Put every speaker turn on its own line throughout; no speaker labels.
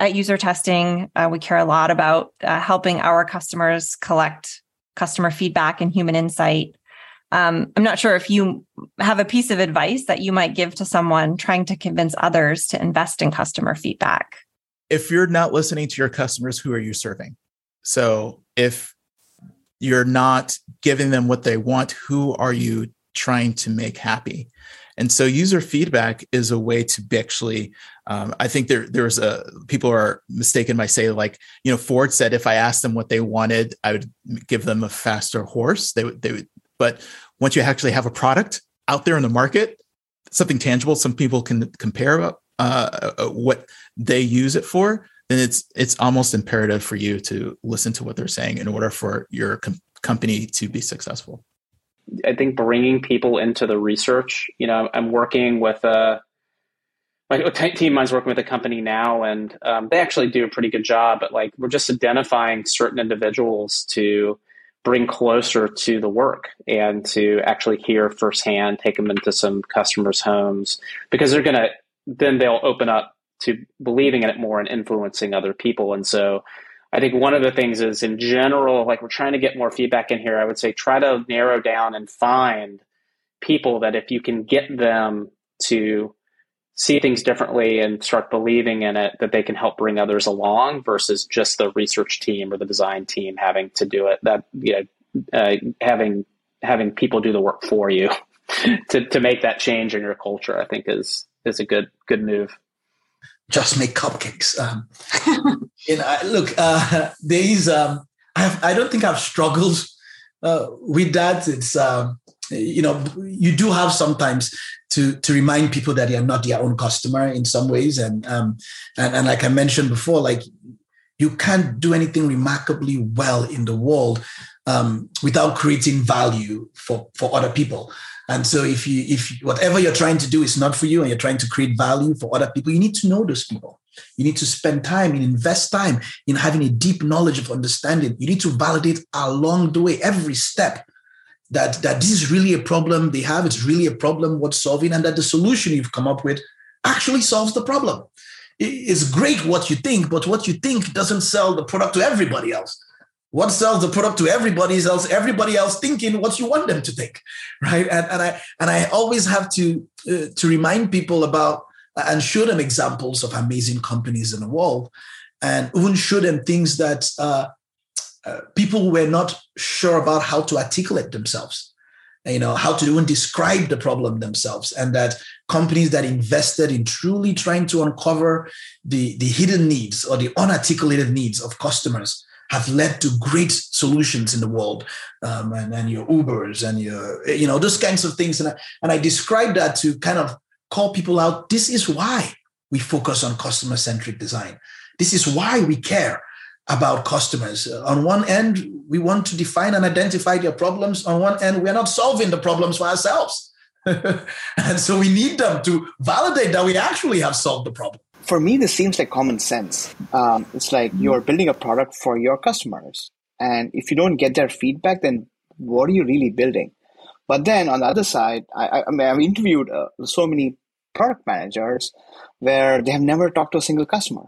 at user testing, uh, we care a lot about uh, helping our customers collect customer feedback and human insight. Um, I'm not sure if you have a piece of advice that you might give to someone trying to convince others to invest in customer feedback.
If you're not listening to your customers, who are you serving? So if you're not giving them what they want, who are you trying to make happy? And so user feedback is a way to actually, um, I think there there's a people are mistaken by say like, you know, Ford said if I asked them what they wanted, I would give them a faster horse. They would they would, but once you actually have a product out there in the market, something tangible, some people can compare about uh, uh, what they use it for, then it's it's almost imperative for you to listen to what they're saying in order for your com- company to be successful.
I think bringing people into the research. You know, I'm working with a my team mine's working with a company now, and um, they actually do a pretty good job. But like, we're just identifying certain individuals to bring closer to the work and to actually hear firsthand, take them into some customers' homes because they're gonna then they'll open up to believing in it more and influencing other people. And so I think one of the things is in general, like we're trying to get more feedback in here. I would say try to narrow down and find people that if you can get them to see things differently and start believing in it, that they can help bring others along versus just the research team or the design team having to do it. That you know, uh, having having people do the work for you to to make that change in your culture, I think is is a good good move
just make cupcakes. Um, you know, look, uh, there is. Um, I have, I don't think I've struggled uh, with that. It's um, you know, you do have sometimes to to remind people that you're not their own customer in some ways, and um, and and like I mentioned before, like you can't do anything remarkably well in the world um, without creating value for for other people. And so if you if whatever you're trying to do is not for you and you're trying to create value for other people, you need to know those people. You need to spend time and invest time in having a deep knowledge of understanding. You need to validate along the way, every step, that, that this is really a problem they have, it's really a problem worth solving, and that the solution you've come up with actually solves the problem. It's great what you think, but what you think doesn't sell the product to everybody else what sells the product to everybody sells everybody else thinking what you want them to think right and, and i and i always have to uh, to remind people about and show them examples of amazing companies in the world and even show them things that uh, uh, people were not sure about how to articulate themselves you know how to even describe the problem themselves and that companies that invested in truly trying to uncover the the hidden needs or the unarticulated needs of customers have led to great solutions in the world um, and, and your ubers and your you know those kinds of things. And I, and I describe that to kind of call people out this is why we focus on customer centric design. This is why we care about customers on one end we want to define and identify their problems on one end we are not solving the problems for ourselves and so we need them to validate that we actually have solved the problem
for me, this seems like common sense. Um, it's like you're building a product for your customers. And if you don't get their feedback, then what are you really building? But then on the other side, I, I mean, I've interviewed uh, so many product managers where they have never talked to a single customer.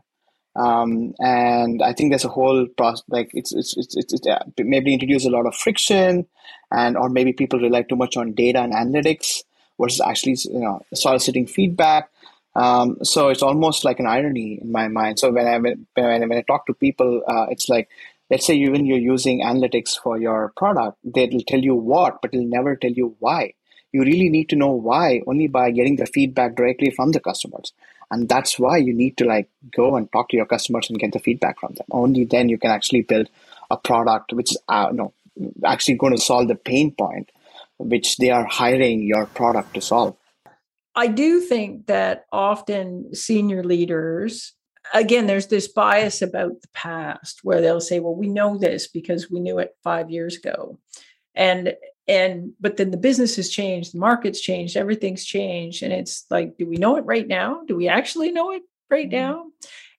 Um, and I think there's a whole process, like it's, it's, it's, it's, it's uh, maybe introduce a lot of friction and, or maybe people rely too much on data and analytics versus actually, you know, soliciting feedback. Um, so it's almost like an irony in my mind. So when I when I, when I talk to people, uh, it's like let's say even you're using analytics for your product, they'll tell you what, but they'll never tell you why. You really need to know why only by getting the feedback directly from the customers. And that's why you need to like go and talk to your customers and get the feedback from them. Only then you can actually build a product which is uh, no, actually going to solve the pain point which they are hiring your product to solve.
I do think that often senior leaders, again, there's this bias about the past where they'll say, well, we know this because we knew it five years ago. And and but then the business has changed, the market's changed, everything's changed. And it's like, do we know it right now? Do we actually know it right mm-hmm. now?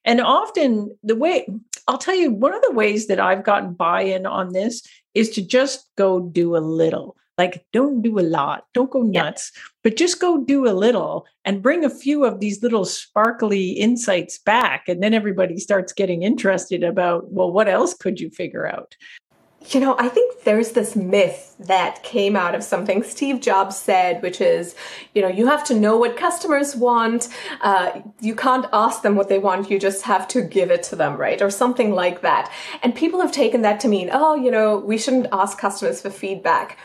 And often the way I'll tell you, one of the ways that I've gotten buy-in on this is to just go do a little like don't do a lot don't go nuts yeah. but just go do a little and bring a few of these little sparkly insights back and then everybody starts getting interested about well what else could you figure out
you know, I think there's this myth that came out of something Steve Jobs said, which is, you know, you have to know what customers want. Uh, you can't ask them what they want. You just have to give it to them, right? Or something like that. And people have taken that to mean, oh, you know, we shouldn't ask customers for feedback.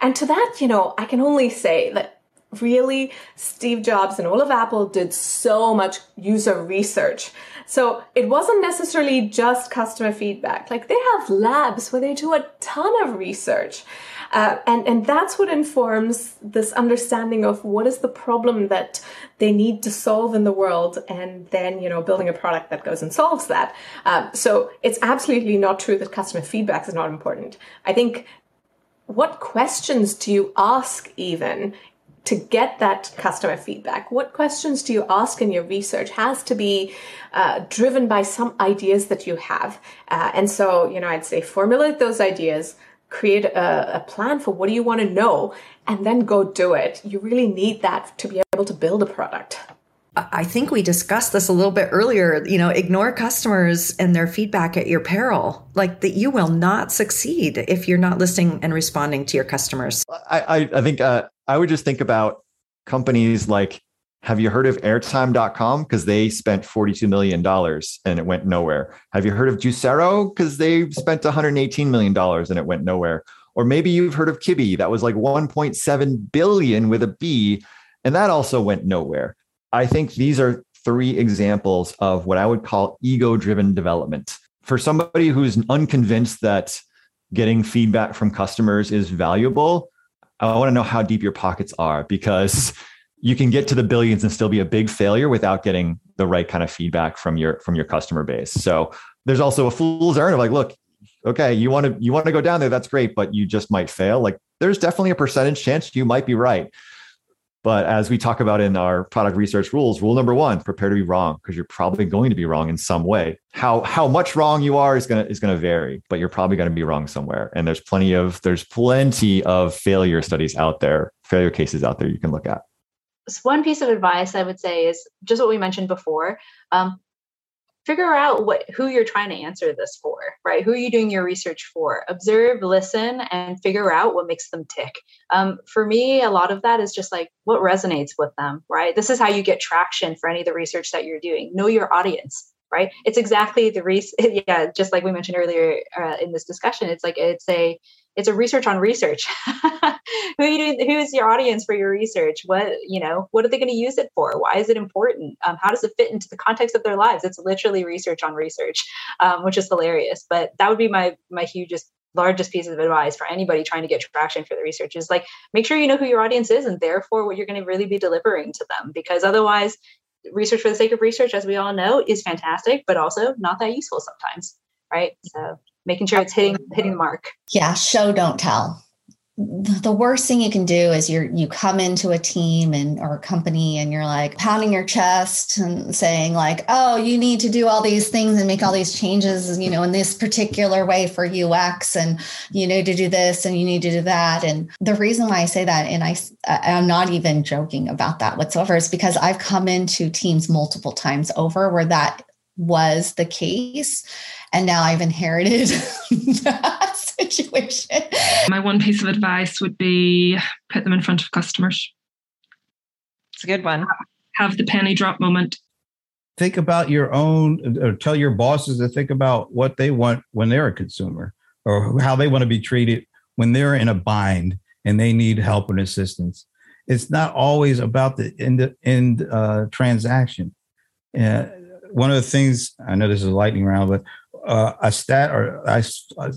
And to that, you know, I can only say that really Steve Jobs and all of Apple did so much user research. So it wasn't necessarily just customer feedback. Like they have labs where they do a ton of research. Uh, and, and that's what informs this understanding of what is the problem that they need to solve in the world and then, you know, building a product that goes and solves that. Um, so it's absolutely not true that customer feedback is not important. I think what questions do you ask even to get that customer feedback? What questions do you ask in your research has to be uh, driven by some ideas that you have. Uh, and so, you know, I'd say formulate those ideas, create a, a plan for what do you want to know, and then go do it. You really need that to be able to build a product.
I think we discussed this a little bit earlier. You know, ignore customers and their feedback at your peril. Like that, you will not succeed if you're not listening and responding to your customers.
I I, I think uh, I would just think about companies like. Have you heard of Airtime.com? Because they spent $42 million and it went nowhere. Have you heard of Juicero? Because they spent $118 million and it went nowhere. Or maybe you've heard of Quibi. That was like 1.7 billion with a B, and that also went nowhere. I think these are three examples of what I would call ego driven development. For somebody who's unconvinced that getting feedback from customers is valuable, Oh, I want to know how deep your pockets are because you can get to the billions and still be a big failure without getting the right kind of feedback from your from your customer base. So there's also a fool's errand of like, look, okay, you want to you want to go down there, that's great, but you just might fail. Like there's definitely a percentage chance you might be right. But as we talk about in our product research rules, rule number one, prepare to be wrong because you're probably going to be wrong in some way. How how much wrong you are is gonna is gonna vary, but you're probably going to be wrong somewhere. And there's plenty of there's plenty of failure studies out there, failure cases out there you can look at.
So one piece of advice I would say is just what we mentioned before. Um, figure out what who you're trying to answer this for right? Who are you doing your research for? Observe listen and figure out what makes them tick. Um, for me a lot of that is just like what resonates with them right? This is how you get traction for any of the research that you're doing. Know your audience right? It's exactly the research yeah just like we mentioned earlier uh, in this discussion it's like it's a it's a research on research. who you doing, who is your audience for your research? What you know, what are they going to use it for? Why is it important? Um, how does it fit into the context of their lives? It's literally research on research, um, which is hilarious. But that would be my my hugest largest piece of advice for anybody trying to get traction for the research is like make sure you know who your audience is and therefore what you're going to really be delivering to them because otherwise research for the sake of research as we all know is fantastic but also not that useful sometimes right so making sure it's hitting hitting the mark.
Yeah, show don't tell. The worst thing you can do is you you come into a team and or a company and you're like pounding your chest and saying like, "Oh, you need to do all these things and make all these changes, you know, in this particular way for UX and you need to do this and you need to do that." And the reason why I say that and I I'm not even joking about that whatsoever is because I've come into teams multiple times over where that was the case and now I've inherited that situation.
My one piece of advice would be put them in front of customers.
It's a good one.
Have the penny drop moment.
Think about your own, or tell your bosses to think about what they want when they're a consumer or how they want to be treated when they're in a bind and they need help and assistance. It's not always about the end, end uh, transaction. Uh, one of the things I know this is a lightning round, but uh, a stat, or I, I,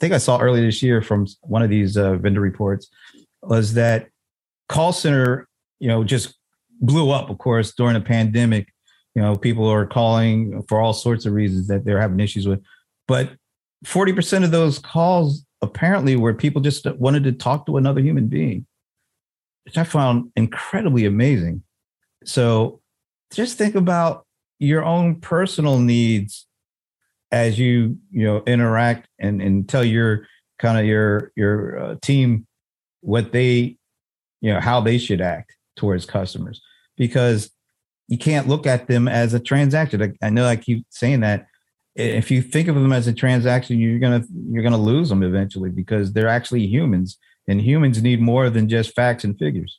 think I saw earlier this year from one of these uh, vendor reports, was that call center, you know, just blew up. Of course, during the pandemic, you know, people are calling for all sorts of reasons that they're having issues with, but forty percent of those calls apparently were people just wanted to talk to another human being, which I found incredibly amazing. So, just think about your own personal needs as you you know interact and and tell your kind of your your uh, team what they, you know, how they should act towards customers because you can't look at them as a transaction. I, I know I keep saying that. If you think of them as a transaction, you're gonna you're gonna lose them eventually because they're actually humans, and humans need more than just facts and figures.